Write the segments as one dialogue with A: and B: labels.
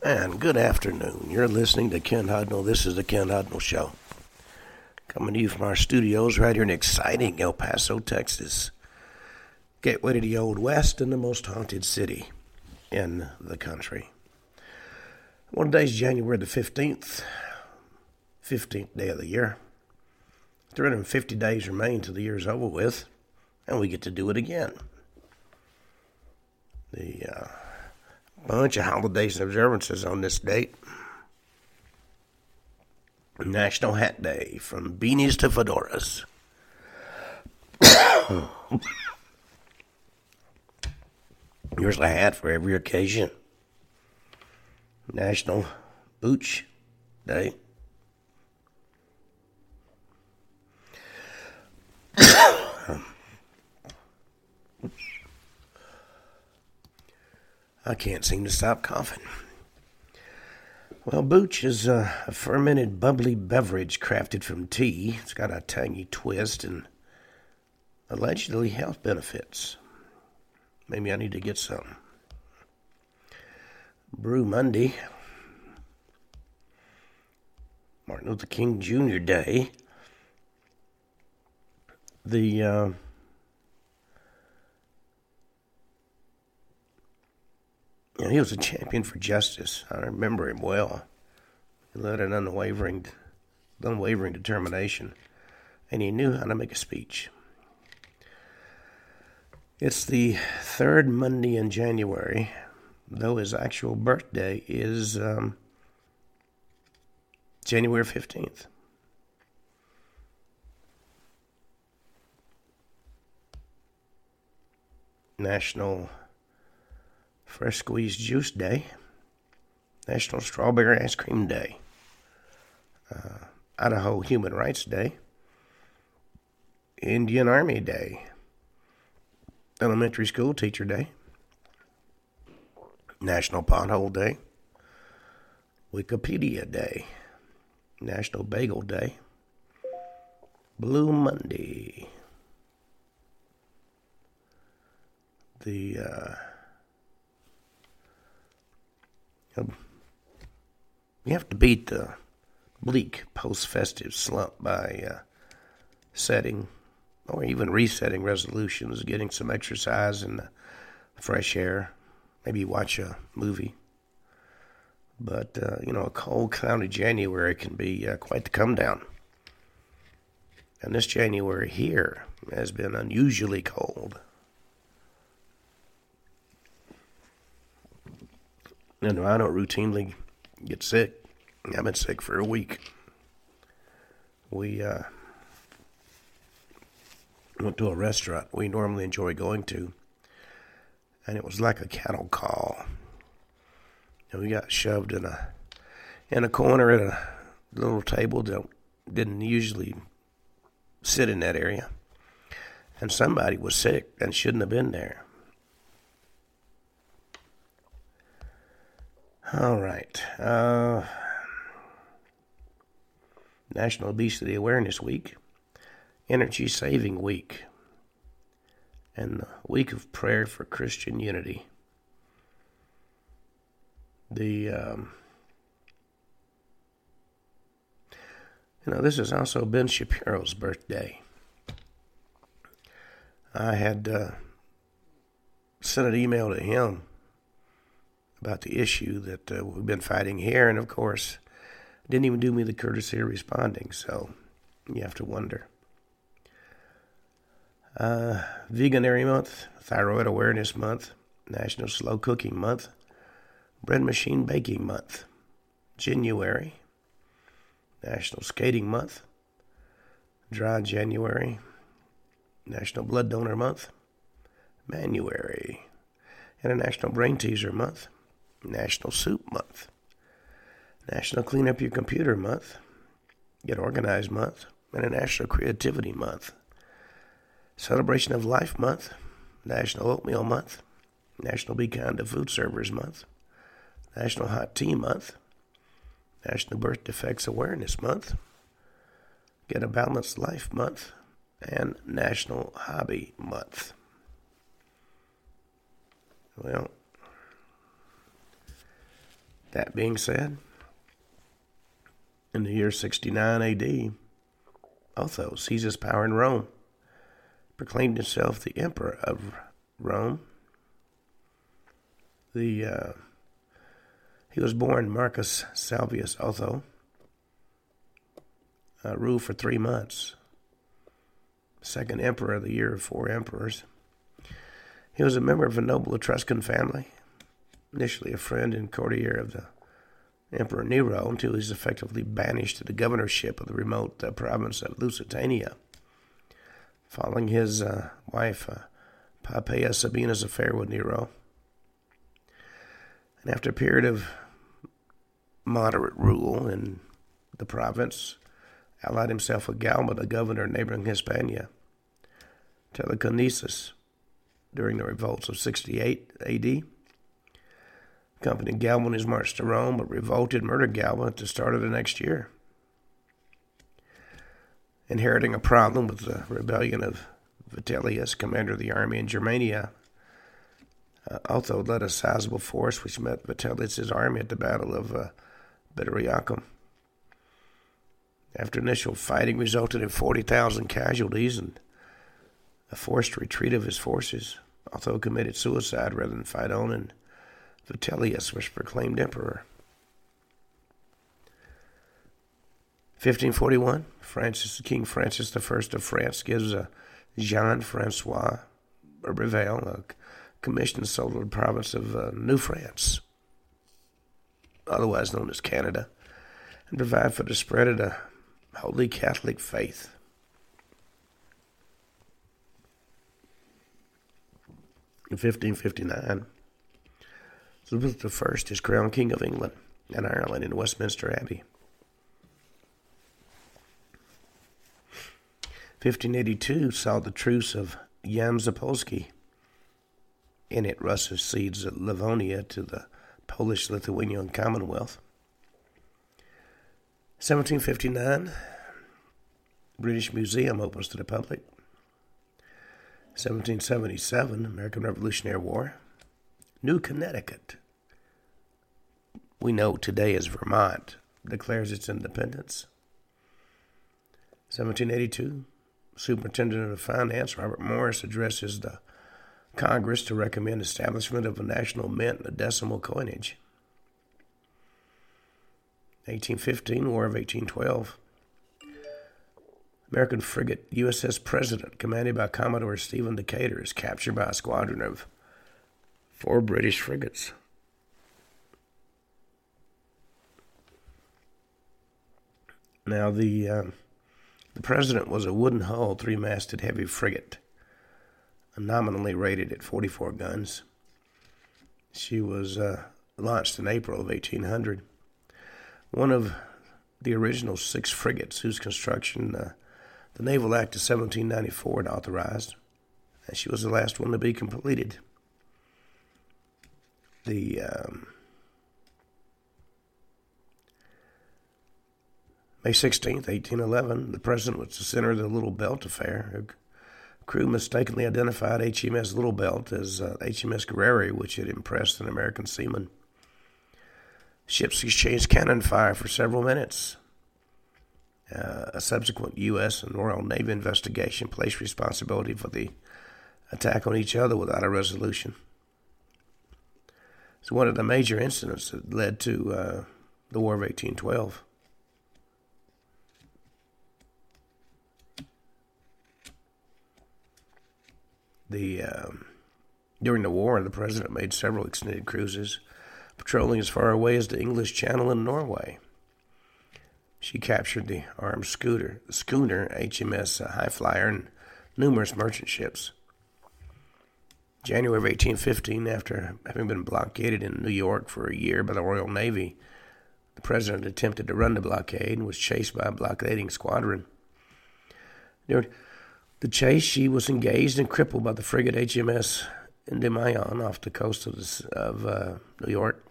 A: And good afternoon. You're listening to Ken Hudnall. This is the Ken Hudnall Show. Coming to you from our studios right here in exciting El Paso, Texas. Gateway to the Old West and the most haunted city in the country. One day's January the 15th, 15th day of the year. 350 days remain till the year's over with, and we get to do it again. The uh, bunch of holidays and observances on this date. National Hat Day, from beanies to fedoras. Here's a hat for every occasion. National Booch Day. I can't seem to stop coughing. Well, Booch is a, a, fermented bubbly beverage crafted from tea. It's got a tangy twist and allegedly health benefits. Maybe I need to get some. Brew Monday, Martin Luther King Jr. Day. The uh, He was a champion for justice. I remember him well. He led an unwavering, unwavering determination, and he knew how to make a speech. It's the third Monday in January, though his actual birthday is um, January 15th. National Fresh Squeezed Juice Day, National Strawberry Ice Cream Day, uh, Idaho Human Rights Day, Indian Army Day, Elementary School Teacher Day, National Pothole Day, Wikipedia Day, National Bagel Day, Blue Monday, the uh, you have to beat the bleak post festive slump by uh, setting or even resetting resolutions, getting some exercise and fresh air, maybe watch a movie. But, uh, you know, a cold, cloudy January can be uh, quite the come down. And this January here has been unusually cold. Know, I don't routinely get sick. I've been sick for a week. We uh, went to a restaurant we normally enjoy going to, and it was like a cattle call. And we got shoved in a in a corner at a little table that didn't usually sit in that area, and somebody was sick and shouldn't have been there. All right. Uh, National Obesity Awareness Week, Energy Saving Week, and the Week of Prayer for Christian Unity. The um, you know this is also Ben Shapiro's birthday. I had uh, sent an email to him about the issue that uh, we've been fighting here, and of course, didn't even do me the courtesy of responding. So you have to wonder. Uh, Veganuary Month, Thyroid Awareness Month, National Slow Cooking Month, Bread Machine Baking Month, January, National Skating Month, Dry January, National Blood Donor Month, Manuary, International Brain Teaser Month, National Soup Month, National Clean Up Your Computer Month, Get Organized Month, and a National Creativity Month, Celebration of Life Month, National Oatmeal Month, National Be Kind to Food Servers Month, National Hot Tea Month, National Birth Defects Awareness Month, Get a Balanced Life Month, and National Hobby Month. Well, That being said, in the year 69 AD, Otho seized his power in Rome, proclaimed himself the emperor of Rome. The uh, he was born Marcus Salvius Otho. Uh, ruled for three months. Second emperor of the year of four emperors. He was a member of a noble Etruscan family, initially a friend and courtier of the Emperor Nero until he was effectively banished to the governorship of the remote uh, province of Lusitania. Following his uh, wife uh, Poppaea Sabina's affair with Nero, and after a period of moderate rule in the province, allied himself with Galba, the governor of neighboring Hispania, Tarraconensis, during the revolts of 68 AD. Accompanied Galba on his march to Rome, but revolted, murdered Galba at the start of the next year. Inheriting a problem with the rebellion of Vitellius, commander of the army in Germania, uh, led a sizable force which met Vitellius' army at the Battle of uh, Bedriacum. After initial fighting resulted in 40,000 casualties and a forced retreat of his forces, Otho committed suicide rather than fight on, and Vitellius was proclaimed emperor. 1541, Francis, King Francis I of France gives a Jean Francois Roberval a commission to settle the province of uh, New France, otherwise known as Canada, and provide for the spread of the Holy Catholic faith. In 1559, Elizabeth I is crowned King of England and Ireland in Westminster Abbey. 1582 saw the Truce of Jan Zapolsky. In it, Russia cedes Livonia to the Polish Lithuanian Commonwealth. 1759, British Museum opens to the public. 1777, American Revolutionary War. New Connecticut, we know today as Vermont, declares its independence. 1782, Superintendent of Finance Robert Morris addresses the Congress to recommend establishment of a national mint and a decimal coinage. 1815, War of 1812. American frigate USS President, commanded by Commodore Stephen Decatur, is captured by a squadron of four British frigates. Now, the, uh, the President was a wooden hull, three masted heavy frigate, nominally rated at 44 guns. She was uh, launched in April of 1800. One of the original six frigates whose construction uh, the Naval Act of 1794 had authorized, and she was the last one to be completed the um, May 16th, 1811, the president was the center of the Little Belt affair. A crew mistakenly identified HMS Little Belt as uh, HMS Guerriere, which had impressed an American seaman. Ships exchanged cannon fire for several minutes. Uh, a subsequent U.S. and Royal Navy investigation placed responsibility for the attack on each other without a resolution. It's one of the major incidents that led to uh, the War of 1812. The um, during the war, the president made several extended cruises, patrolling as far away as the English Channel in Norway. She captured the armed scooter, schooner HMS Highflyer and numerous merchant ships. January of 1815, after having been blockaded in New York for a year by the Royal Navy, the president attempted to run the blockade and was chased by a blockading squadron. During the chase, she was engaged and crippled by the frigate HMS Endymion off the coast of, of uh, New York.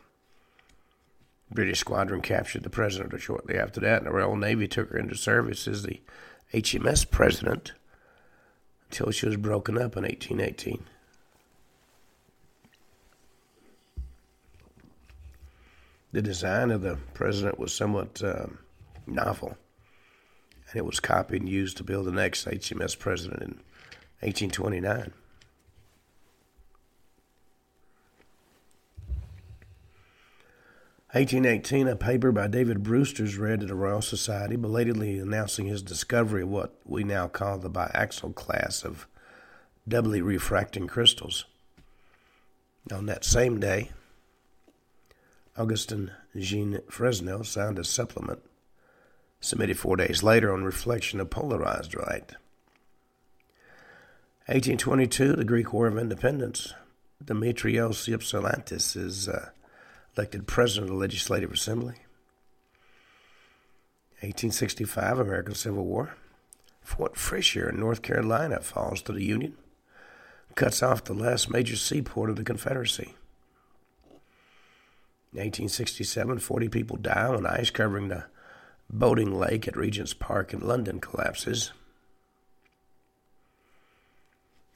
A: British squadron captured the president shortly after that, and the Royal Navy took her into service as the HMS president until she was broken up in 1818. The design of the president was somewhat uh, novel, and it was copied and used to build the next HMS president in 1829. Eighteen eighteen, a paper by David Brewster is read at the Royal Society, belatedly announcing his discovery of what we now call the biaxial class of doubly refracting crystals. On that same day, Augustin Jean Fresnel signed a supplement submitted four days later on reflection of polarized light. 1822, the Greek War of Independence. Demetrios Ypsilantis is uh, elected president of the Legislative Assembly. 1865, American Civil War. Fort Fisher in North Carolina falls to the Union, cuts off the last major seaport of the Confederacy. 1867, 40 people die when ice covering the boating lake at Regent's Park in London collapses.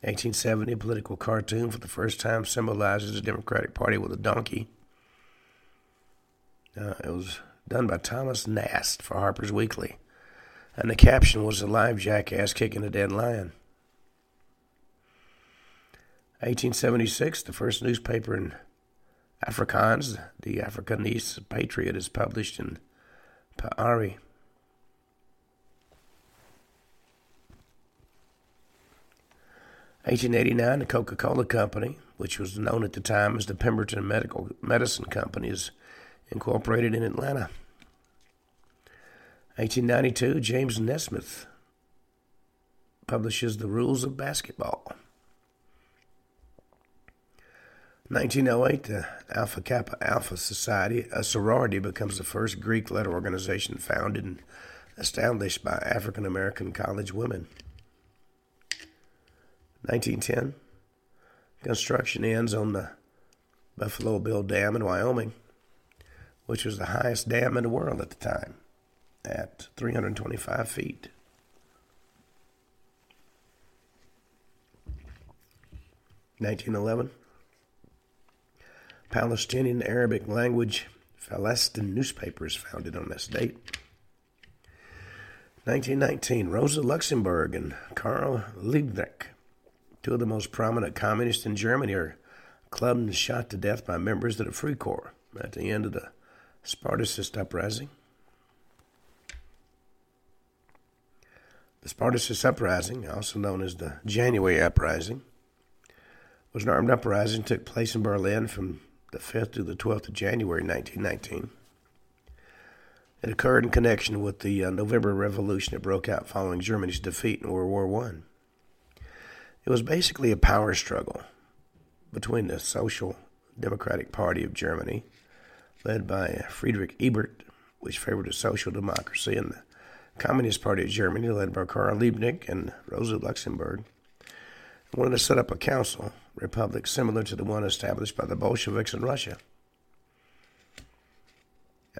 A: 1870, a political cartoon for the first time symbolizes the Democratic Party with a donkey. Uh, it was done by Thomas Nast for Harper's Weekly, and the caption was a live jackass kicking a dead lion. 1876, the first newspaper in Afrikaans, the Afrikaanse Patriot, is published in Paarl. Eighteen eighty nine, the Coca Cola Company, which was known at the time as the Pemberton Medical Medicine Company, is incorporated in Atlanta. 1892, James Naismith publishes The Rules of Basketball. 1908, the Alpha Kappa Alpha Society, a sorority, becomes the first Greek letter organization founded and established by African American college women. 1910, construction ends on the Buffalo Bill Dam in Wyoming, which was the highest dam in the world at the time, at 325 feet. Nineteen eleven. Palestinian Arabic language Palestine newspapers founded on this date. 1919, Rosa Luxemburg and Karl Liebknecht, two of the most prominent communists in Germany, are clubbed and shot to death by members of the Freikorps at the end of the Spartacist uprising. The Spartacist uprising, also known as the January uprising, was an armed uprising that took place in Berlin from the 5th to the 12th of January 1919. It occurred in connection with the uh, November Revolution that broke out following Germany's defeat in World War I. It was basically a power struggle between the Social Democratic Party of Germany, led by Friedrich Ebert, which favored a social democracy, and the Communist Party of Germany, led by Karl Liebknecht and Rosa Luxemburg, wanted to set up a council republic similar to the one established by the Bolsheviks in Russia.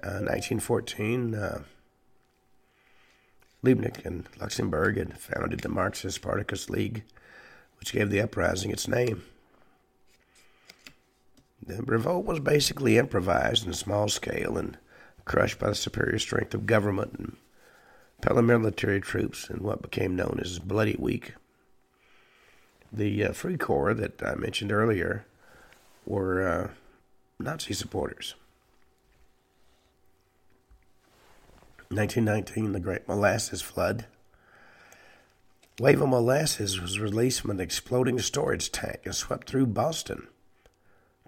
A: Uh, 1914, uh, Liebknecht and Luxemburg had founded the Marxist Spartacus League, which gave the uprising its name. The revolt was basically improvised in small scale and crushed by the superior strength of government and paramilitary troops in what became known as Bloody Week. The uh, Corps that I mentioned earlier were uh, Nazi supporters. 1919, the Great Molasses Flood. Wave of molasses was released from an exploding storage tank and swept through Boston.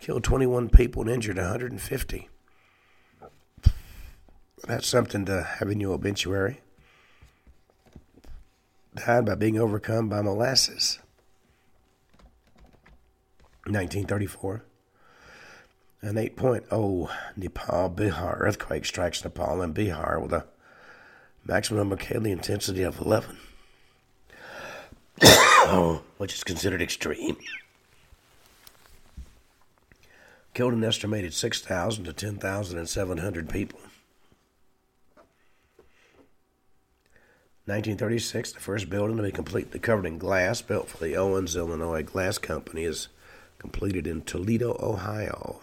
A: Killed 21 people and injured 150. That's something to have in your obituary. Died by being overcome by molasses. 1934. An 8.0 Nepal Bihar earthquake strikes Nepal and Bihar with a maximum Mercalli intensity of 11, which is considered extreme. Killed an estimated 6,000 to 10,700 people. 1936, the first building to be completely covered in glass, built for the Owens, Illinois Glass Company, is completed in Toledo, Ohio.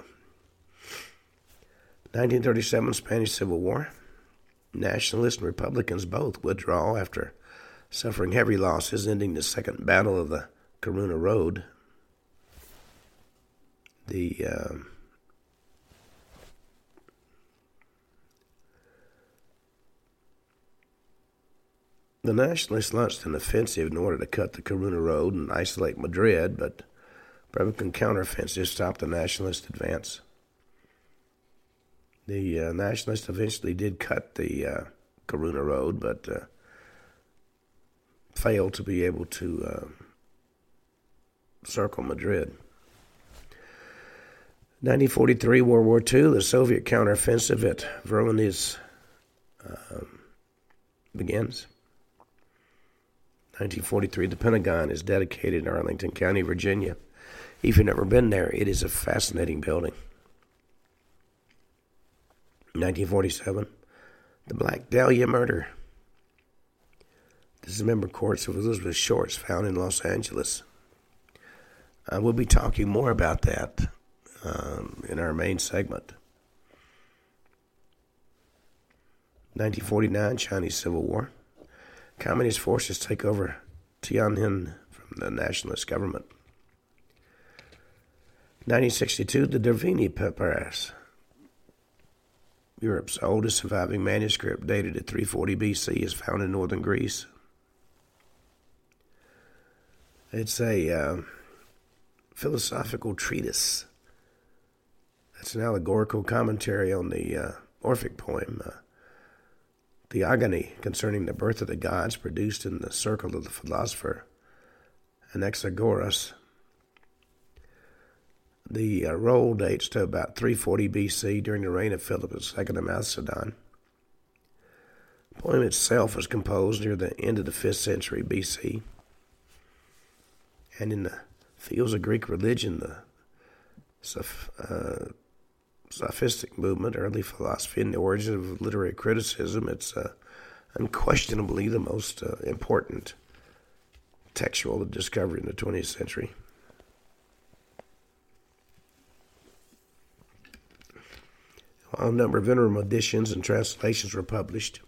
A: 1937 Spanish Civil War. Nationalists and Republicans both withdraw after suffering heavy losses, ending the Second Battle of the Corunna Road. The uh, The Nationalists launched an offensive in order to cut the Corunna Road and isolate Madrid, but Republican counteroffensive stopped the Nationalist advance. The uh, Nationalists eventually did cut the uh, Corunna Road, but uh, failed to be able to uh, circle Madrid. 1943, World War II, the Soviet counteroffensive at Voronezh um, begins. 1943, the Pentagon is dedicated in Arlington County, Virginia. If you've never been there, it is a fascinating building. 1947, the Black Dahlia murder. Dismember corpse of Elizabeth Shorts found in Los Angeles. Uh, we'll be talking more about that um, in our main segment. 1949 Chinese Civil War. Communist forces take over Tiananmen from the nationalist government. 1962, the Derveni Papyrus, Europe's oldest surviving manuscript dated at 340 BC, is found in northern Greece. It's a uh, philosophical treatise. It's an allegorical commentary on the uh, Orphic poem. Uh, theogony concerning the birth of the gods produced in the circle of the philosopher Anaxagoras. The uh, roll dates to about 340 BC during the reign of Philip II of Macedon. The poem itself was composed near the end of the 5th century BC. And in the fields of Greek religion, the uh, sophistic movement, early philosophy, and the origin of literary criticism. It's uh, unquestionably the most uh, important textual discovery in the 20th century. A number of interim editions and translations were published,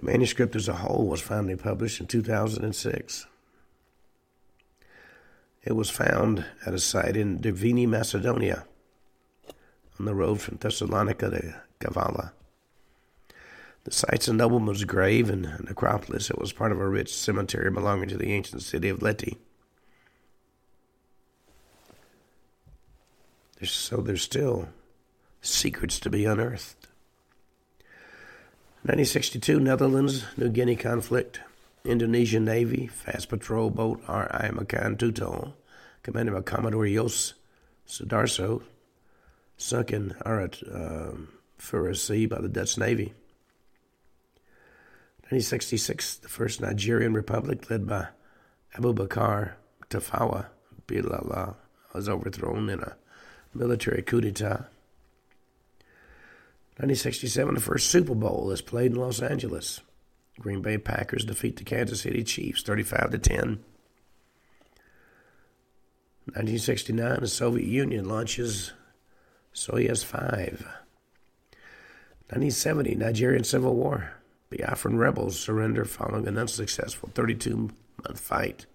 A: the manuscript as a whole was finally published in 2006. It was found at a site in Derveni, Macedonia, on the road from Thessalonica to Kavala. The site's a nobleman's grave and necropolis. It was part of a rich cemetery belonging to the ancient city of Lete. There's, so there's still secrets to be unearthed. 1962 Netherlands New Guinea conflict. Indonesian Navy fast patrol boat R.I. Macan Tutul, commanded by Commodore Jos Sudarso, sunk in Arat uh, Sea by the Dutch Navy. 1966, the first Nigerian republic, led by Abubakar Tafawa Balewa, was overthrown in a military coup d'etat. 1967, the first Super Bowl is played in Los Angeles. Green Bay Packers defeat the Kansas City Chiefs 35 to 10. 1969, the Soviet Union launches Soyuz 5. 1970, Nigerian Civil War. Biafran rebels surrender following an unsuccessful 32 month fight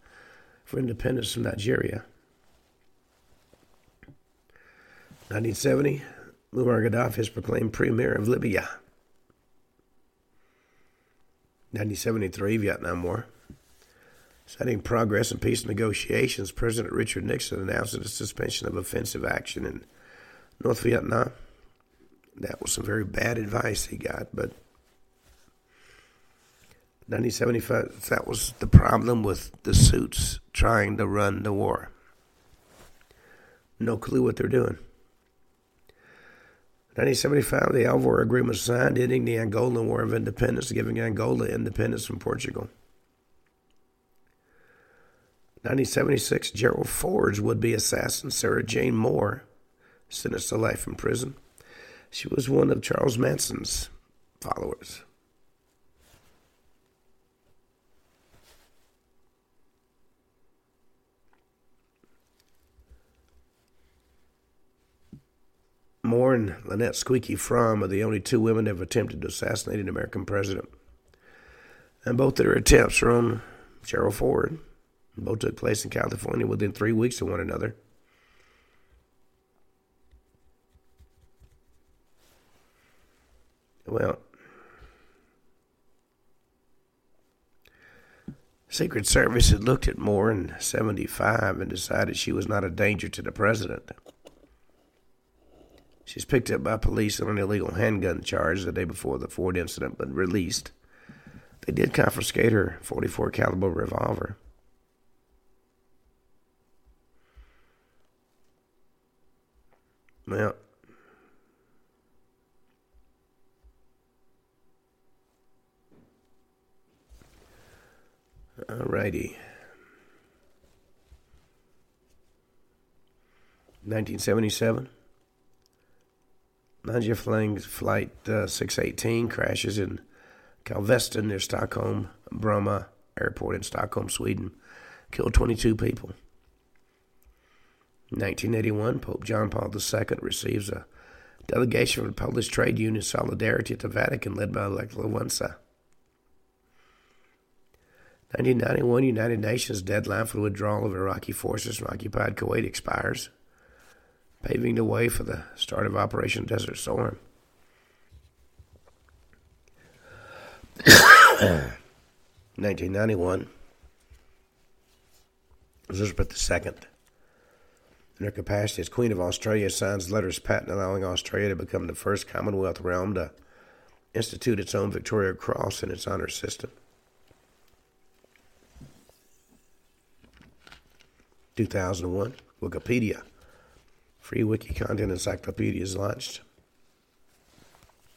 A: for independence from Nigeria. 1970, Muammar Gaddafi is proclaimed premier of Libya. 1973 Vietnam War. Citing progress in peace negotiations, President Richard Nixon announced the suspension of offensive action in North Vietnam. That was some very bad advice he got, but 1975, that was the problem with the suits trying to run the war. No clue what they're doing. 1975, the Alvor Agreement signed, ending the Angolan War of Independence, giving Angola independence from Portugal. 1976, Gerald Ford's would be assassin, Sarah Jane Moore, sentenced to life in prison. She was one of Charles Manson's followers. Moore and Lynette Squeaky Fromme are the only two women to have attempted to assassinate an American president. And both their attempts were on Gerald Ford. Both took place in California within three weeks of one another. Well, Secret Service had looked at Moore in 75 and decided she was not a danger to the president. She's picked up by police on an illegal handgun charge the day before the Ford incident, but released. They did confiscate her 44 caliber revolver. Well, Alrighty. 1977. Fling's Flight uh, 618 crashes in Kallhästen near Stockholm, Bromma Airport in Stockholm, Sweden. Killed 22 people. 1981, Pope John Paul II receives a delegation from the Polish Trade Union Solidarity at the Vatican led by Lech Walesa. 1991 United Nations deadline for the withdrawal of Iraqi forces from occupied Kuwait expires, paving the way for the start of Operation Desert Storm. 1991 Elizabeth II, in her capacity as Queen of Australia, signs letters patent allowing Australia to become the first Commonwealth realm to institute its own Victoria Cross in its honor system. 2001, Wikipedia. Free wiki content encyclopedia is launched.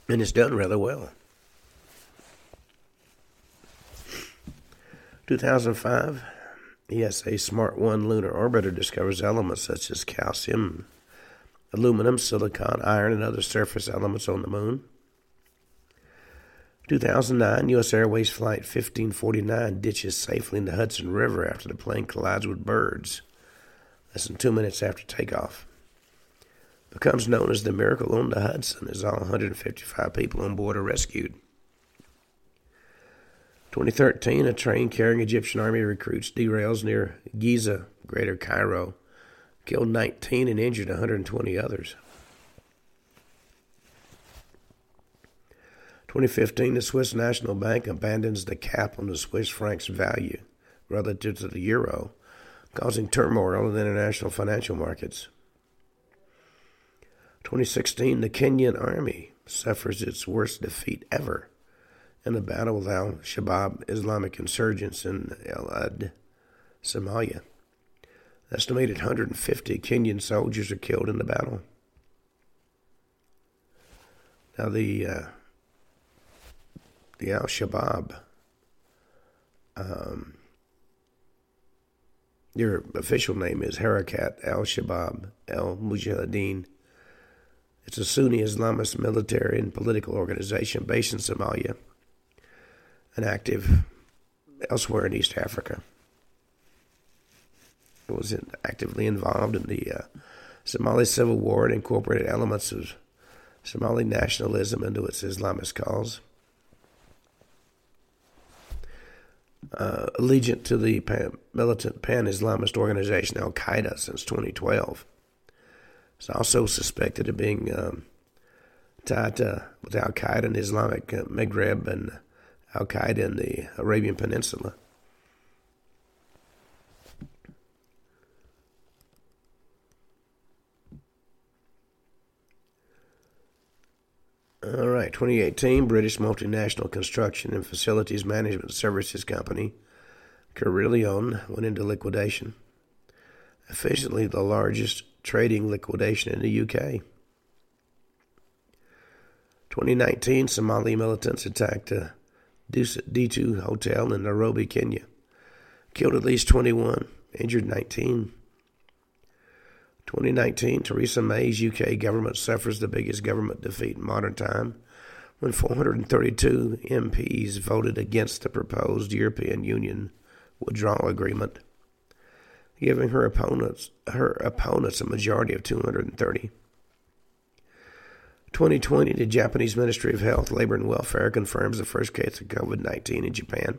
A: And it's done rather well. 2005, ESA Smart 1 lunar orbiter discovers elements such as calcium, aluminum, silicon, iron, and other surface elements on the moon. 2009, U.S. Airways Flight 1549 ditches safely in the Hudson River after the plane collides with birds less than two minutes after takeoff. Becomes known as the Miracle on the Hudson, as all 155 people on board are rescued. 2013, a train carrying Egyptian army recruits derails near Giza, Greater Cairo, killed 19 and injured 120 others. 2015, the Swiss National Bank abandons the cap on the Swiss franc's value relative to the euro causing turmoil in the international financial markets. 2016, the Kenyan army suffers its worst defeat ever in the battle with al Shabaab Islamic insurgents in El Ad, Somalia. Estimated 150 Kenyan soldiers are killed in the battle. Now, the, uh, the al Shabaab um, their official name is Harakat al Shabaab al Mujahideen. It's a Sunni Islamist military and political organization based in Somalia and active elsewhere in East Africa. It was actively involved in the uh, Somali civil war and incorporated elements of Somali nationalism into its Islamist cause. uh, allegiant to the pan, militant pan Islamist organization Al Qaeda since 2012. It's also suspected of being um, tied to, with Al Qaeda the Islamic uh, Maghreb and Al Qaeda in the Arabian Peninsula. All right, 2018, British multinational construction and facilities management services company, Carillion, went into liquidation. Officially, the largest trading liquidation in the UK. 2019, Somali militants attacked a D2 hotel in Nairobi, Kenya. Killed at least 21, injured 19. 2019, Theresa May's UK government suffers the biggest government defeat in modern time when 432 MPs voted against the proposed European Union withdrawal agreement, giving her opponents her opponents a majority of 230. 2020, the Japanese Ministry of Health, Labor and Welfare confirms the first case of COVID 19 in Japan.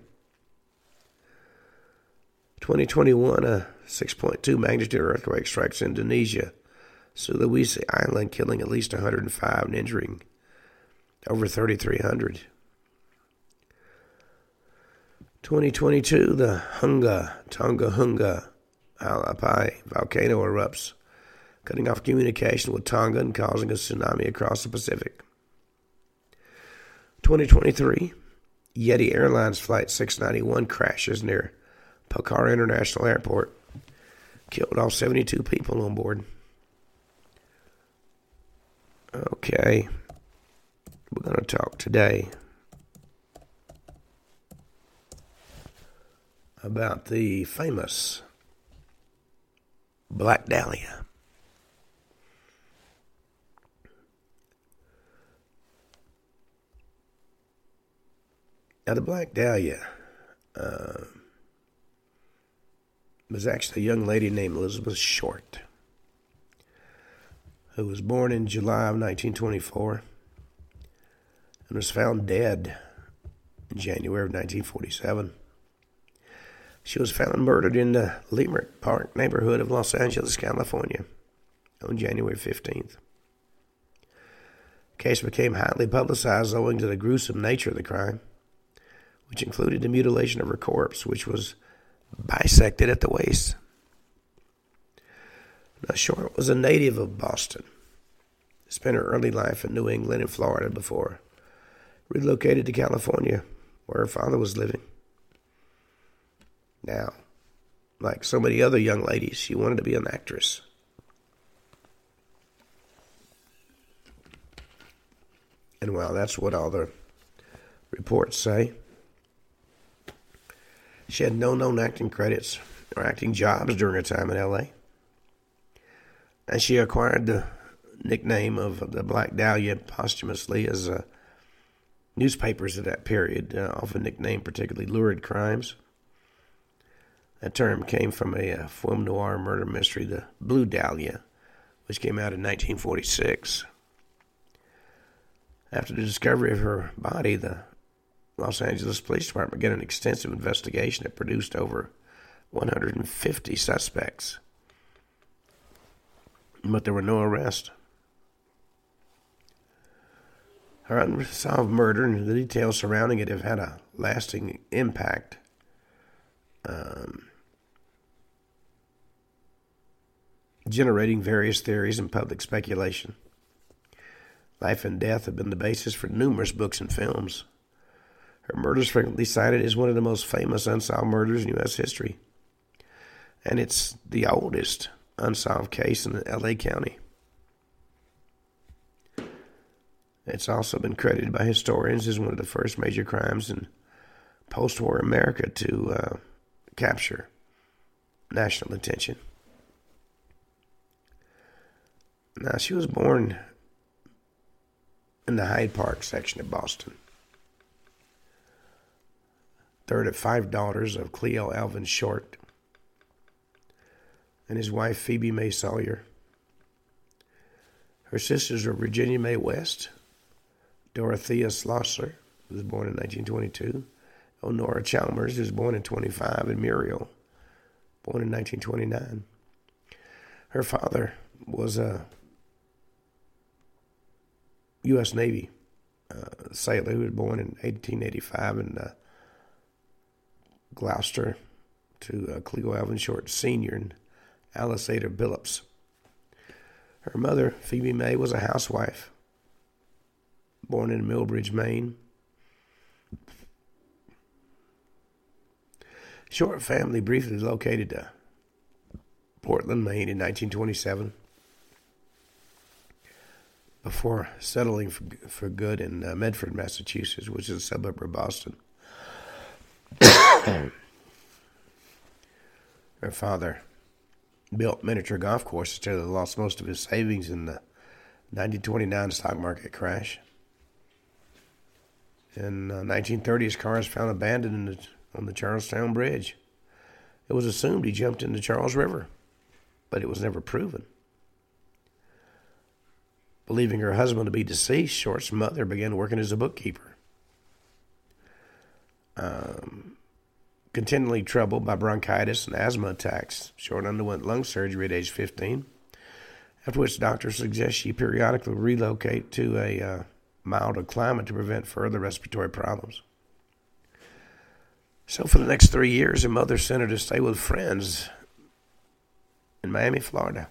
A: 2021, a 6.2 magnitude earthquake strikes Indonesia, Sulawesi Island, killing at least 105 and injuring over 3,300. 2022, the Hunga, Tonga Hunga Ha'apai volcano erupts, cutting off communication with Tonga and causing a tsunami across the Pacific. 2023, Yeti Airlines Flight 691 crashes near Pokhara International Airport, killed all 72 people on board. Okay, we're going to talk today about the famous Black Dahlia. Now, the Black Dahlia uh, was actually a young lady named Elizabeth Short, who was born in July of 1924 and was found dead in January of 1947. She was found murdered in the Leimert Park neighborhood of Los Angeles, California on January 15th. The case became highly publicized owing to the gruesome nature of the crime, which included the mutilation of her corpse, which was bisected at the waist. Now, Short was a native of Boston. Spent her early life in New England and Florida before relocated to California, where her father was living. Now, like so many other young ladies, she wanted to be an actress. And well, that's what all the reports say. She had no known acting credits or acting jobs during her time in LA. And she acquired the nickname of the Black Dahlia posthumously as uh, newspapers of that period uh, often nicknamed particularly lurid crimes. That term came from a, a film noir murder mystery, The Blue Dahlia, which came out in 1946. After the discovery of her body, the Los Angeles Police Department began an extensive investigation that produced over 150 suspects. But there were no arrests. Her unsolved murder and the details surrounding it have had a lasting impact. Um, generating various theories and public speculation. Life and death have been the basis for numerous books and films. Her murder is frequently cited as one of the most famous unsolved murders in U.S. history. And it's the oldest unsolved case in L.A. County. It's also been credited by historians as one of the first major crimes in post war America to uh, capture national attention. Now, she was born in the Hyde Park section of Boston. Third of five daughters of Cleo Alvin Short and his wife Phoebe May Sawyer. Her sisters were Virginia May West, Dorothea Schlosser, who was born in 1922, Honora Chalmers, who was born in 25, and Muriel, born in 1929. Her father was a U.S. Navy uh, sailor who was born in 1885 in uh, Gloucester to uh, Cleo Alvin Short Sr. and Alice Ada Billups. Her mother, Phoebe May, was a housewife, born in Milbridge, Maine. Short family briefly located to Portland, Maine in 1927 before settling for, for good in uh, Medford, Massachusetts, which is a suburb of Boston. Her father built miniature golf courses until he lost most of his savings in the 1929 stock market crash. In uh, 1930, his car was found abandoned the, on the Charlestown Bridge. It was assumed he jumped into Charles River, but it was never proven. Believing her husband to be deceased, Short's mother began working as a bookkeeper. Um, continually troubled by bronchitis and asthma attacks, Short underwent lung surgery at age 15, after which doctors suggest she periodically relocate to a uh, milder climate to prevent further respiratory problems. So, for the next three years, her mother sent her to stay with friends in Miami, Florida.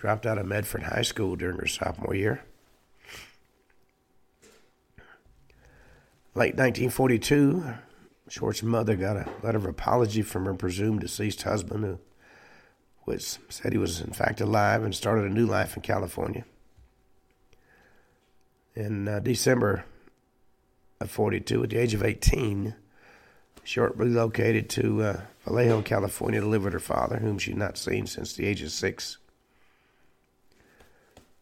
A: Dropped out of Medford High School during her sophomore year. Late 1942, Short's mother got a letter of apology from her presumed deceased husband, who was, said he was in fact alive and started a new life in California. In uh, December of 42, at the age of 18, Short relocated to uh, Vallejo, California to live with her father, whom she had not seen since the age of six.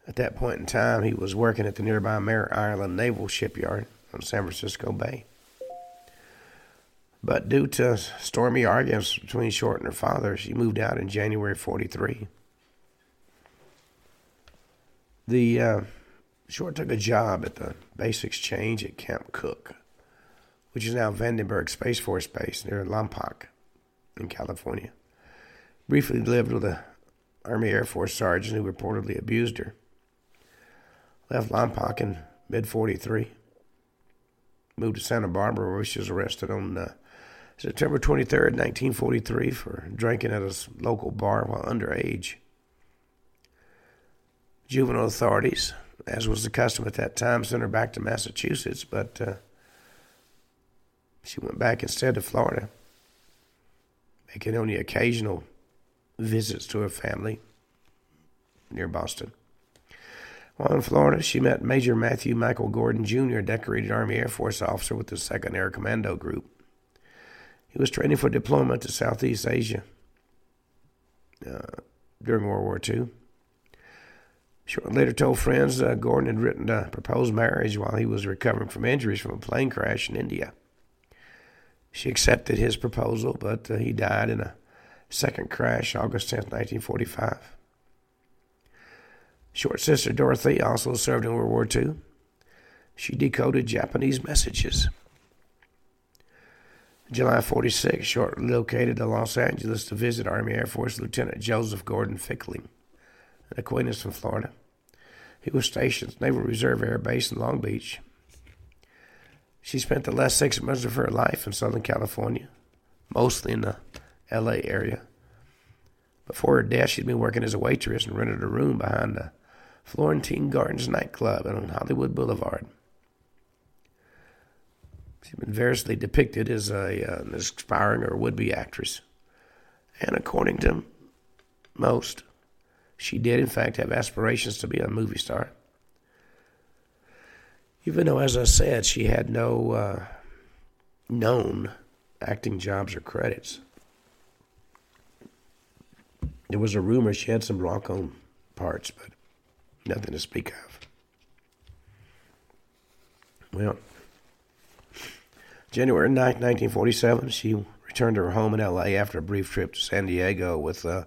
A: At that point in time, he was working at the nearby Merritt Island Naval Shipyard on San Francisco Bay. But due to stormy arguments between Short and her father, she moved out in January 43. The uh, Short took a job at the base exchange at Camp Cooke, which is now Vandenberg Space Force Base near Lompoc in California. Briefly lived with an Army Air Force sergeant who reportedly abused her. Left Lompoc mid 43. Moved to Santa Barbara where she was arrested on uh, September 23rd, 1943, for drinking at a local bar while underage. Juvenile authorities as was the custom at that time, sent her back to Massachusetts, but uh, she went back instead to Florida, making only occasional visits to her family near Boston. While in Florida, she met Major Matthew Michael Gordon Jr., decorated Army Air Force officer with the 2nd Air Commando Group. He was training for deployment to Southeast Asia uh, during World War II. Shortly later told friends uh, Gordon had written a proposed marriage while he was recovering from injuries from a plane crash in India. She accepted his proposal, but uh, he died in a second crash August 10, 1945. Short sister Dorothy also served in World War II. She decoded Japanese messages. July 46, Short relocated to Los Angeles to visit Army Air Force Lieutenant Joseph Gordon Fickling an acquaintance from Florida. He was stationed at Naval Reserve Air Base in Long Beach. She spent the last six months of her life in Southern California, mostly in the LA area. Before her death, she'd been working as a waitress and rented a room behind the Florentine Gardens nightclub on Hollywood Boulevard. She's been variously depicted as a, uh, an aspiring or would be actress. And according to most, she did, in fact, have aspirations to be a movie star. Even though, as I said, she had no uh, known acting jobs or credits. There was a rumor she had some rock-on parts, but nothing to speak of. Well, January 9, 1947, she returned to her home in L.A. after a brief trip to San Diego with uh,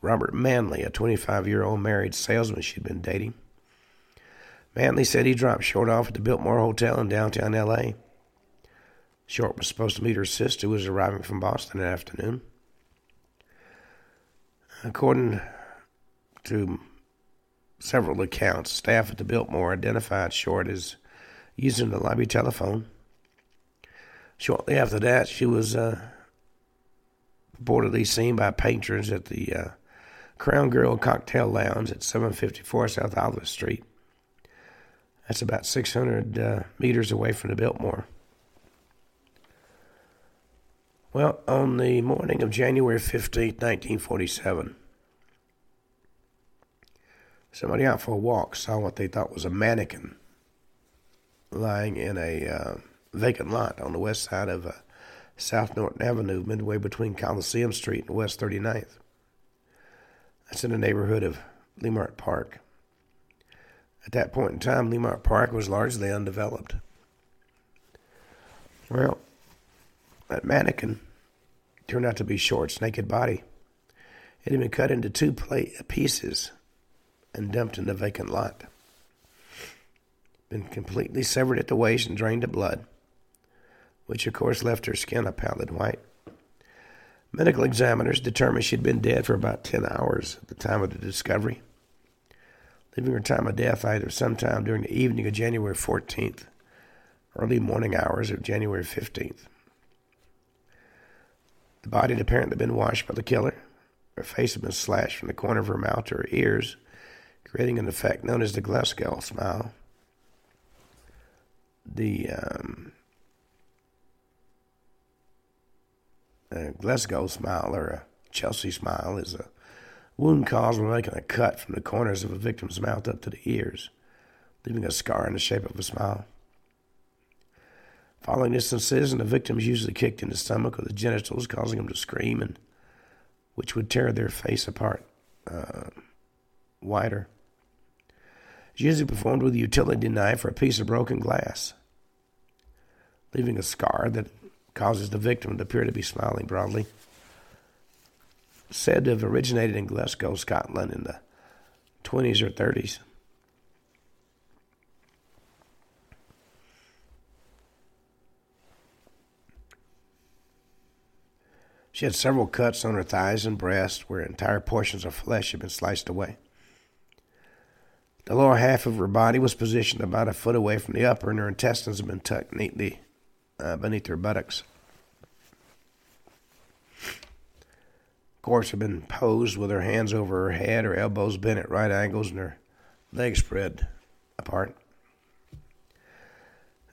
A: Robert Manley, a 25 year old married salesman she'd been dating. Manley said he dropped Short off at the Biltmore Hotel in downtown L.A. Short was supposed to meet her sister, who was arriving from Boston that afternoon. According to several accounts, staff at the Biltmore identified Short as using the lobby telephone. Shortly after that, she was uh, reportedly seen by patrons at the uh, Crown Grill Cocktail Lounge at 754 South Olive Street. That's about 600 uh, meters away from the Biltmore. Well, on the morning of January 15, 1947, somebody out for a walk saw what they thought was a mannequin lying in a uh, vacant lot on the west side of uh, South Norton Avenue, midway between Coliseum Street and West 39th. That's in the neighborhood of Leimert Park. At that point in time, Leimert Park was largely undeveloped. Well, that mannequin turned out to be Short's naked body. It had been cut into two pieces and dumped in the vacant lot. Been completely severed at the waist and drained of blood, which of course left her skin a pallid white. Medical examiners determined she'd been dead for about 10 hours at the time of the discovery, leaving her time of death either sometime during the evening of January 14th, early morning hours of January 15th. The body had apparently been washed by the killer. Her face had been slashed from the corner of her mouth to her ears, creating an effect known as the Glasgow smile. The um, Glasgow smile or a Chelsea smile is a wound caused by making a cut from the corners of a victim's mouth up to the ears, leaving a scar in the shape of a smile. Following this incision, the victim is usually kicked in the stomach or the genitals, causing them to scream, and which would tear their face apart uh, wider. It's usually performed with a utility knife or a piece of broken glass, leaving a scar that causes the victim to appear to be smiling broadly. Said to have originated in Glasgow, Scotland in the 20s or 30s. She had several cuts on her thighs and breast where entire portions of flesh had been sliced away. The lower half of her body was positioned about a foot away from the upper, and her intestines had been tucked neatly uh, beneath her buttocks. Corpse had been posed with her hands over her head, her elbows bent at right angles, and her legs spread apart.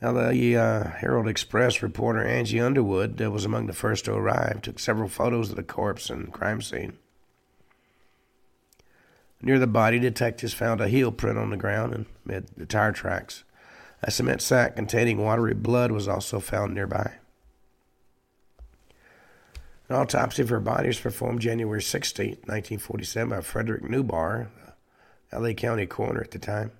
A: Now, the uh, Herald Express reporter Aggie Underwood uh, was among the first to arrive, took several photos of the corpse and crime scene. Near the body, detectives found a heel print on the ground and made the tire tracks. A cement sack containing watery blood was also found nearby. An autopsy of her body was performed January 16, 1947, by Frederick Newbarr, LA County coroner at the time.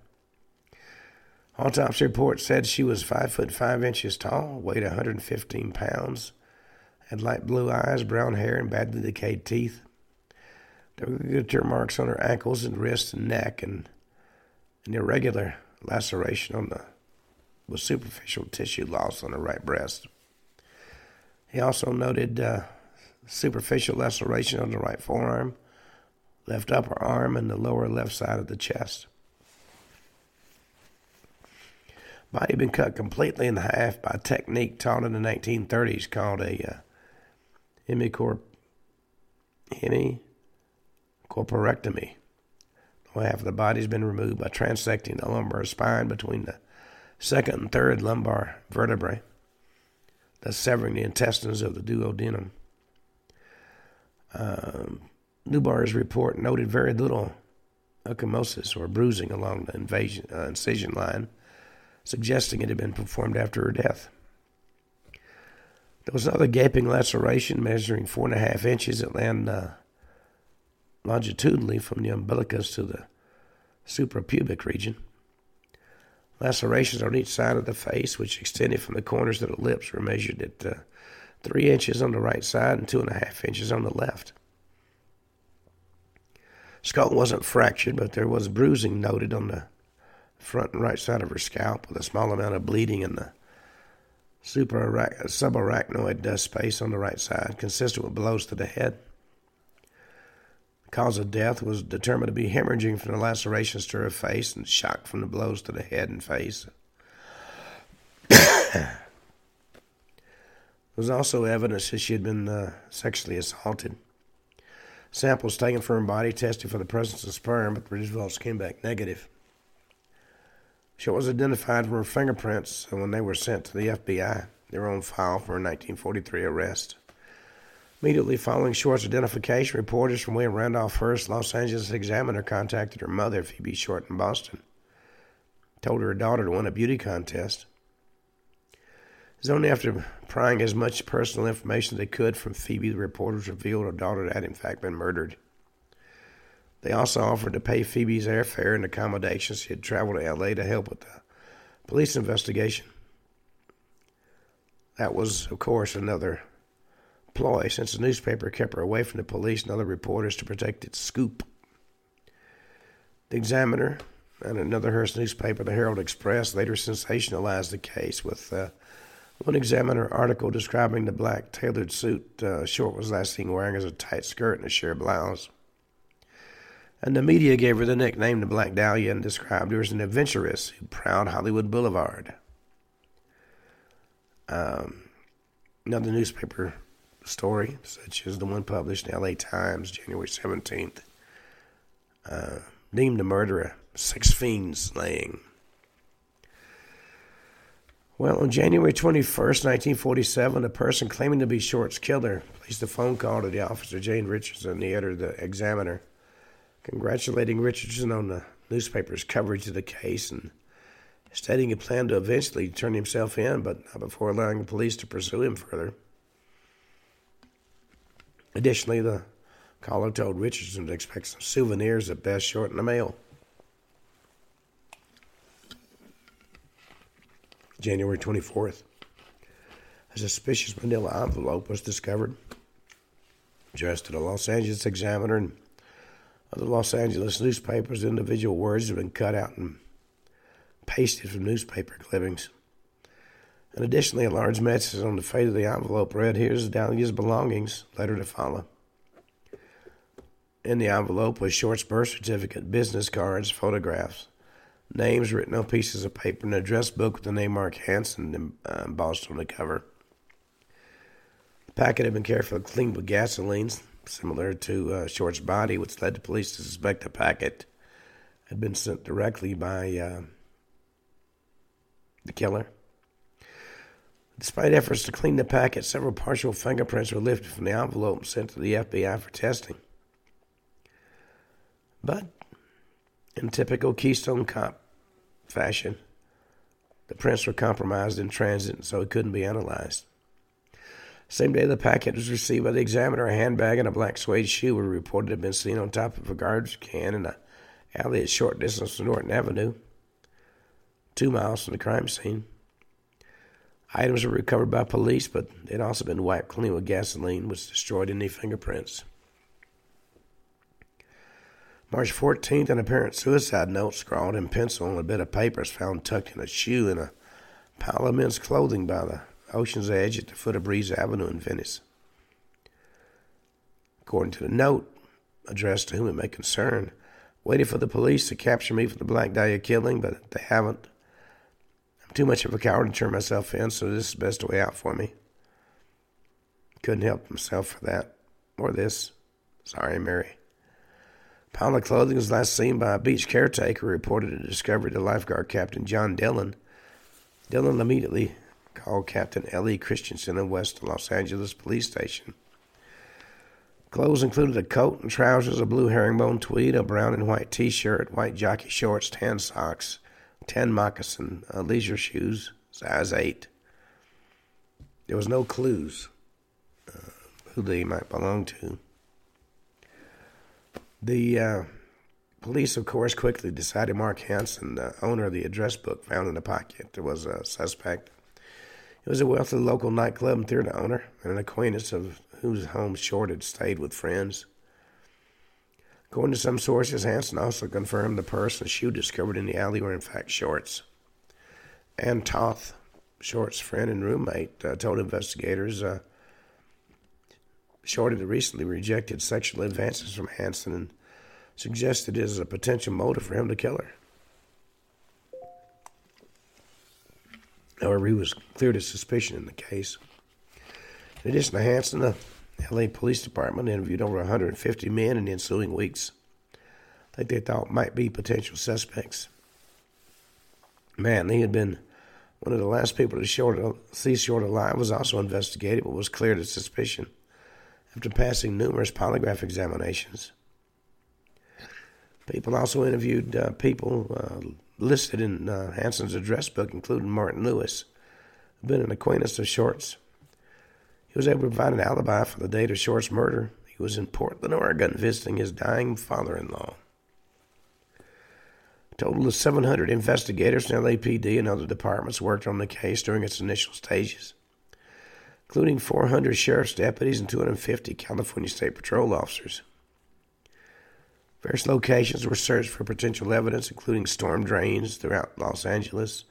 A: Autopsy report said she was five foot five inches tall, weighed 115 pounds, had light blue eyes, brown hair, and badly decayed teeth. There were ligature marks on her ankles and wrists and neck, and an irregular laceration on the with superficial tissue loss on her right breast. He also noted uh, superficial laceration on the right forearm, left upper arm, and the lower left side of the chest. Body had been cut completely in half by a technique taught in the 1930s called a uh, hemicorp- hemicorporectomy. half of the body has been removed by transecting the lumbar spine between the second and third lumbar vertebrae, thus severing the intestines of the duodenum. Um, Newbarr's report noted very little ecchymosis or bruising along the invasion, uh, incision line suggesting it had been performed after her death. There was another gaping laceration measuring four and a half inches that ran uh, longitudinally from the umbilicus to the suprapubic region. Lacerations on each side of the face, which extended from the corners of the lips, were measured at uh, three inches on the right side and two and a half inches on the left. Skull wasn't fractured, but there was bruising noted on the front and right side of her scalp with a small amount of bleeding in the subarachnoid space on the right side, consistent with blows to the head. Cause of death was determined to be hemorrhaging from the lacerations to her face and shock from the blows to the head and face. there was also evidence that she had been uh, sexually assaulted. Samples taken from her body tested for the presence of sperm, but the results came back negative. She was identified from her fingerprints and when they were sent to the FBI. They were on file for her 1943 arrest. Immediately following Short's identification, reporters from William Randolph Hearst Los Angeles Examiner contacted her mother, Phoebe Short, in Boston. Told her daughter to win a beauty contest. It was only after prying as much personal information as they could from Phoebe the reporters revealed her daughter had in fact been murdered. They also offered to pay Phoebe's airfare and accommodations. She had traveled to L.A. to help with the police investigation. That was, of course, another ploy since the newspaper kept her away from the police and other reporters to protect its scoop. The Examiner and another Hearst newspaper, the Herald Express, later sensationalized the case with uh, one Examiner article describing the black tailored suit uh, Short was last seen wearing as a tight skirt and a sheer blouse. And the media gave her the nickname the Black Dahlia and described her as an adventuress who prowled Hollywood Boulevard. Um, another newspaper story, such as the one published in L.A. Times, January 17th, uh, deemed a murderer, six fiends slaying. Well, on January 21st, 1947, a person claiming to be Short's killer placed a phone call to the officer Jane Richardson, the editor of the Examiner, congratulating Richardson on the newspaper's coverage of the case and stating he planned to eventually turn himself in, but not before allowing the police to pursue him further. Additionally, the caller told Richardson to expect some souvenirs at best short in the mail. January 24th, a suspicious manila envelope was discovered, addressed to the Los Angeles Examiner and other Los Angeles newspapers. Individual words have been cut out and pasted from newspaper clippings. And additionally, a large message on the face of the envelope read, Here's Dahlia's belongings, letter to follow. In the envelope was Short's birth certificate, business cards, photographs, names written on pieces of paper, and an address book with the name Mark Hansen uh, embossed on the cover. The packet had been carefully cleaned with gasoline, similar to uh, Short's body, which led the police to suspect the packet had been sent directly by uh, the killer. Despite efforts to clean the packet, several partial fingerprints were lifted from the envelope and sent to the FBI for testing. But, in typical Keystone Cop fashion, the prints were compromised in transit, so it couldn't be analyzed. Same day the packet was received by the examiner, a handbag and a black suede shoe were reported to have been seen on top of a garbage can in an alley at short distance from Norton Avenue, two miles from the crime scene. Items were recovered by police, but they'd also been wiped clean with gasoline, which destroyed any fingerprints. March 14th, an apparent suicide note scrawled in pencil on a bit of paper is found tucked in a shoe in a pile of men's clothing by the ocean's edge at the foot of Breeze Avenue in Venice. According to the note, addressed to whom it may concern, waited for the police to capture me for the Black Dahlia killing, but they haven't. Too much of a coward to turn myself in, so this is the best way out for me. Couldn't help myself for that, or this. Sorry, Mary. A Pile of clothing was last seen by a beach caretaker who reported a discovery to lifeguard Captain John Dillon. Dillon immediately called Captain L.E. Christensen of West Los Angeles Police Station. Clothes included a coat and trousers, a blue herringbone tweed, a brown and white T-shirt, white jockey shorts, tan socks, tan moccasin, uh, leisure shoes, size eight. There was no clues uh, who they might belong to. The uh, police, of course, quickly decided Mark Hansen, the owner of the address book found in the pocket, was a suspect. He was a wealthy local nightclub and theater owner and an acquaintance of whose home Short had stayed with friends. According to some sources, Hansen also confirmed the purse and shoe discovered in the alley were in fact Short's. Ann Toth, Short's friend and roommate, uh, told investigators uh, Short had recently rejected sexual advances from Hansen and suggested it as a potential motive for him to kill her. However, he was cleared of suspicion in the case. In addition to Hansen, the LA Police Department interviewed over 150 men in the ensuing weeks that they thought might be potential suspects. Man, he had been one of the last people to short, see Short alive, was also investigated but was cleared of suspicion after passing numerous polygraph examinations. People also interviewed uh, people uh, listed in uh, Hansen's address book, including Martin Lewis, who had been an acquaintance of Short's. He was able to provide an alibi for the date of Short's murder. He was in Portland, Oregon, visiting his dying father in law. A total of 700 investigators in LAPD and other departments worked on the case during its initial stages including 400 sheriff's deputies and 250 California State Patrol officers. Various locations were searched for potential evidence, including storm drains throughout Los Angeles,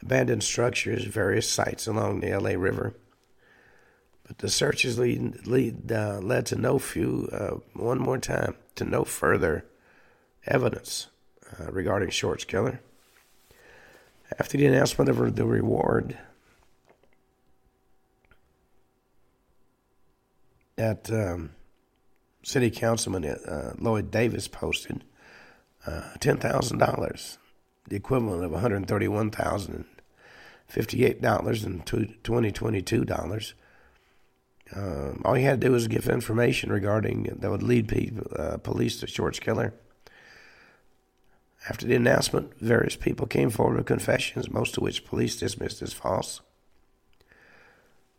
A: abandoned structures, various sites along the LA River. The searches lead, lead uh, led to no few, uh, one more time, to no further evidence uh, regarding Short's killer. After the announcement of the reward, that um, City Councilman uh, Lloyd Davis posted uh, ten thousand dollars, the equivalent of one hundred thirty-one thousand fifty-eight dollars and twenty twenty-two dollars. Um, all he had to do was give information regarding that would lead people, uh, police to Short's killer. After the announcement, various people came forward with confessions, most of which police dismissed as false.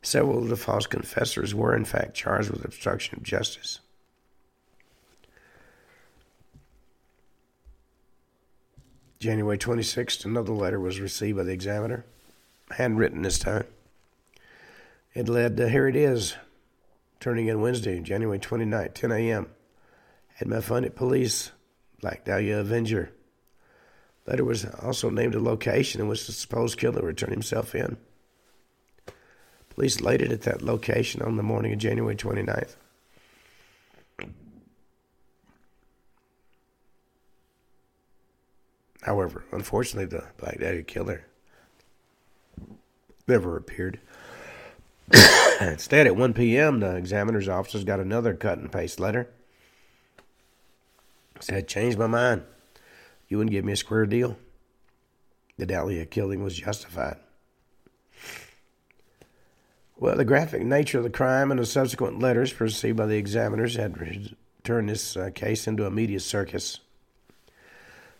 A: Several of the false confessors were, in fact, charged with obstruction of justice. January 26th, another letter was received by the examiner, handwritten this time. It led here it is, turning in Wednesday, January 29th, 10 a.m. Had my funded police, Black Dahlia Avenger. Letter was also named a location in which the supposed killer would turn himself in. Police laid it at that location on the morning of January 29th. However, unfortunately, the Black Dahlia killer never appeared. Instead, at 1 p.m., the examiner's officers got another cut and paste letter. Said, changed my mind. You wouldn't give me a square deal. The Dahlia killing was justified. Well, the graphic nature of the crime and the subsequent letters received by the examiners had turned this uh, case into a media circus.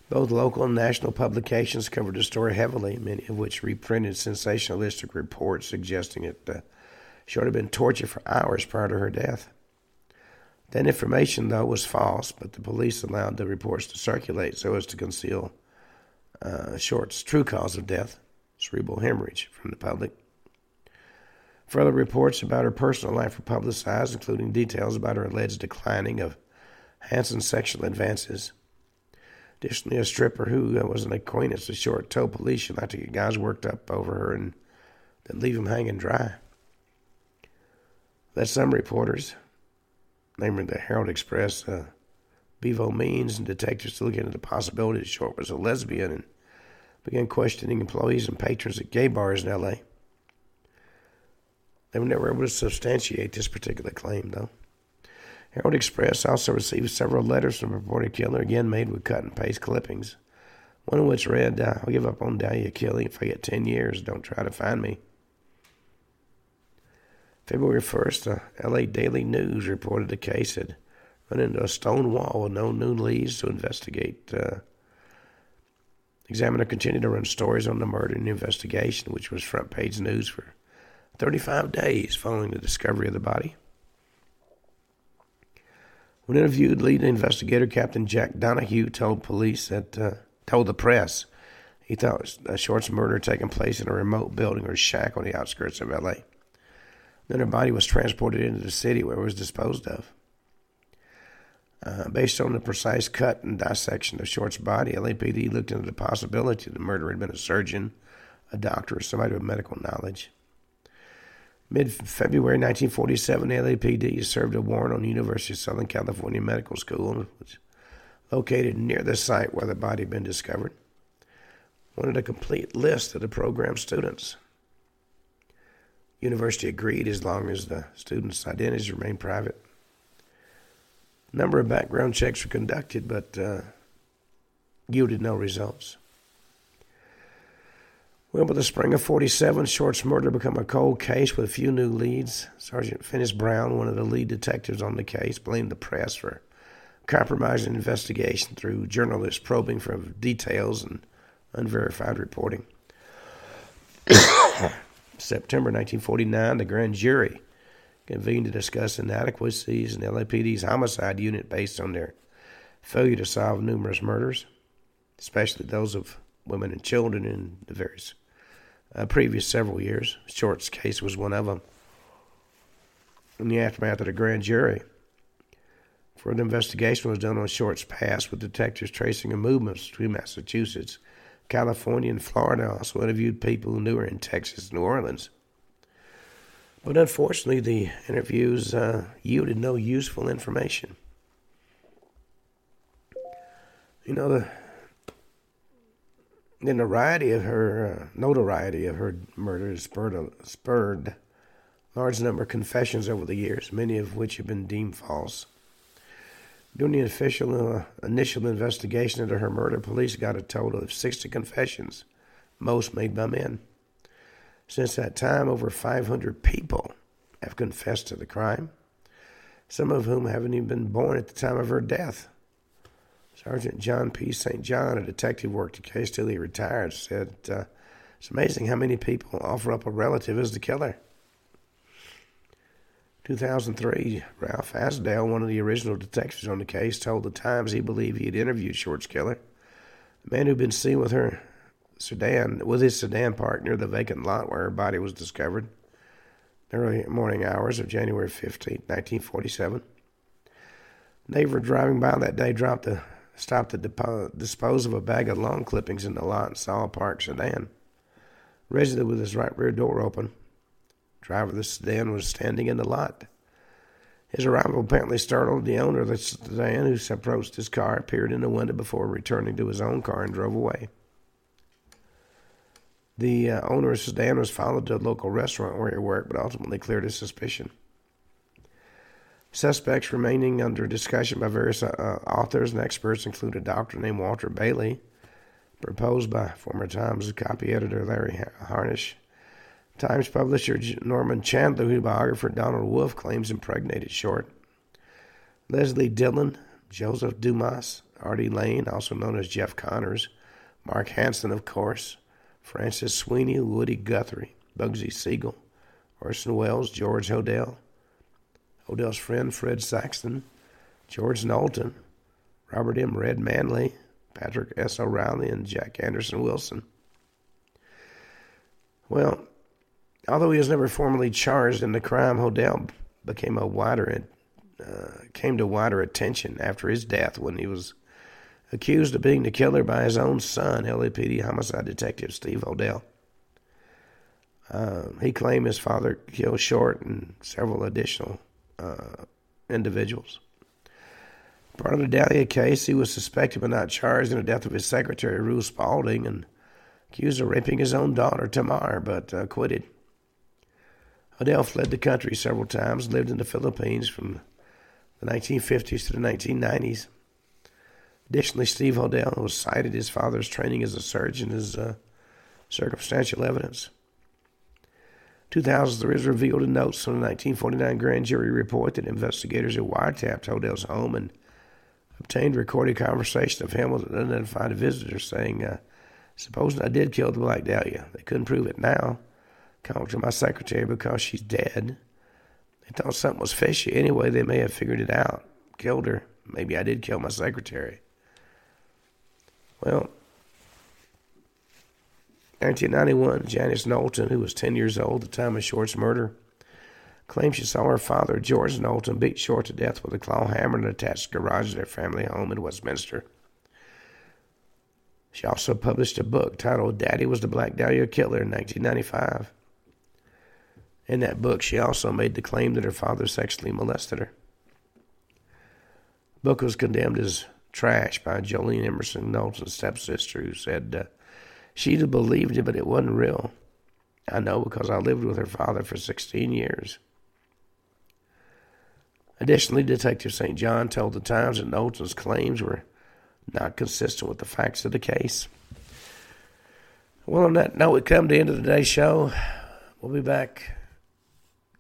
A: Both local and national publications covered the story heavily, many of which reprinted sensationalistic reports suggesting it uh, Short had been tortured for hours prior to her death. That information, though, was false, but the police allowed the reports to circulate so as to conceal uh, Short's true cause of death, cerebral hemorrhage, from the public. Further reports about her personal life were publicized, including details about her alleged declining of Hansen's sexual advances. Additionally, a stripper who uh, was an acquaintance of Short told police she liked to get guys worked up over her and then leave them hanging dry. That some reporters, namely the Herald Express, uh, Bevo Means, and detectives to look into the possibility that Short was a lesbian and began questioning employees and patrons at gay bars in L.A. They were never able to substantiate this particular claim, though. Herald Express also received several letters from the reported killer, again made with cut and paste clippings. One of which read, I'll give up on Dahlia killing if I get 10 years. Don't try to find me. February 1st, the LA Daily News reported the case had run into a stone wall with no new leads to investigate. Uh, Examiner continued to run stories on the murder and the investigation, which was front page news for 35 days following the discovery of the body. When interviewed, lead investigator Captain Jack Donahoe told police that uh, told the press he thought a Short's murder had taken place in a remote building or shack on the outskirts of L.A. Then her body was transported into the city where it was disposed of. Uh, based on the precise cut and dissection of Short's body, LAPD looked into the possibility the murderer had been a surgeon, a doctor, or somebody with medical knowledge. Mid February 1947, LAPD served a warrant on the University of Southern California Medical School, which located near the site where the body had been discovered. Wanted a complete list of the program students. University agreed as long as the students' identities remained private. A number of background checks were conducted, but uh, yielded no results. Well, by the spring of 47, Short's murder became a cold case with a few new leads. Sergeant Finis Brown, one of the lead detectives on the case, blamed the press for compromising the investigation through journalists probing for details and unverified reporting. September 1949, the grand jury convened to discuss inadequacies in LAPD's homicide unit based on their failure to solve numerous murders, especially those of women and children in the various uh, previous several years. Short's case was one of them. In the aftermath of the grand jury, Further investigation was done on Short's past with detectives tracing her movements between Massachusetts, California, and Florida. I Also interviewed people who knew her in Texas New Orleans. But unfortunately, the interviews uh, yielded no useful information. You know, the, the notoriety of her uh, notoriety of her murders spurred, spurred a large number of confessions over the years, many of which have been deemed false. During the official uh, initial investigation into her murder, police got a total of 60 confessions, most made by men. Since that time, over 500 people have confessed to the crime, some of whom haven't even been born at the time of her death. Sergeant John P. St. John, a detective worked the case till he retired, said, uh, It's amazing how many people offer up a relative as the killer. 2003, Ralph Asdel, one of the original detectives on the case, told the Times he believed he had interviewed Short's killer, the man who'd been seen with her sedan, with his sedan parked near the vacant lot where her body was discovered, early morning hours of January 15, 1947. Neighbor driving by that day dropped a, stopped to depo- dispose of a bag of lawn clippings in the lot and saw a parked sedan. Resident with his right rear door open driver of the sedan was standing in the lot. His arrival apparently startled the owner of the sedan, who approached his car, appeared in the window before returning to his own car, and drove away. The uh, owner of the sedan was followed to a local restaurant where he worked, but ultimately cleared his suspicion. Suspects remaining under discussion by various uh, authors and experts include a doctor named Walter Bayley, proposed by former Times copy editor Larry Harnisch, Times publisher Norman Chandler, whose biographer Donald Wolfe claims impregnated Short. Leslie Dillon, Joseph Dumais, Artie Lane, also known as Jeff Connors, Mark Hansen, of course, Francis Sweeney, Woody Guthrie, Bugsy Siegel, Orson Welles, George Hodel, Hodel's friend Fred Saxton, George Knowlton, Robert M. Red Manley, Patrick S. O'Reilly, and Jack Anderson Wilson. Well, Although he was never formally charged in the crime, Hodel became a wider uh, came to wider attention after his death when he was accused of being the killer by his own son, LAPD homicide detective Steve Hodel. Uh, he claimed his father killed Short and several additional uh, individuals. Part of the Dahlia case, he was suspected but not charged in the death of his secretary, Ruth Spaulding, and accused of raping his own daughter, Tamar, but acquitted. Hodel fled the country several times, lived in the Philippines from the 1950s to the 1990s. Additionally, Steve Hodel was cited his father's training as a surgeon as uh, circumstantial evidence. 2000, there is revealed in notes from the 1949 grand jury report that investigators had wiretapped Hodel's home and obtained recorded conversation of him with an unidentified visitor saying, uh, Supposing I did kill the Black Dahlia, they couldn't prove it now. Called to my secretary because she's dead. They thought something was fishy. Anyway, they may have figured it out. Killed her. Maybe I did kill my secretary. Well, 1991, Janice Knowlton, who was 10 years old at the time of Short's murder, claimed she saw her father, George Knowlton, beat Short to death with a claw hammer in an attached garage of their family home in Westminster. She also published a book titled Daddy Was the Black Dahlia Killer in 1995. In that book, she also made the claim that her father sexually molested her. The book was condemned as trash by Jolene Emerson Knowlton's stepsister, who said uh, she'd have believed it, but it wasn't real. I know because I lived with her father for 16 years. Additionally, Detective St. John told the Times that Knowlton's claims were not consistent with the facts of the case. Well, on that note, we come to the end of today's show. We'll be back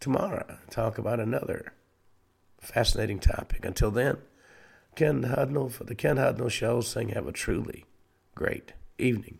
A: tomorrow talk about another fascinating topic. Until then, Ken Hudnall for the Ken Hudnall Show saying have a truly great evening.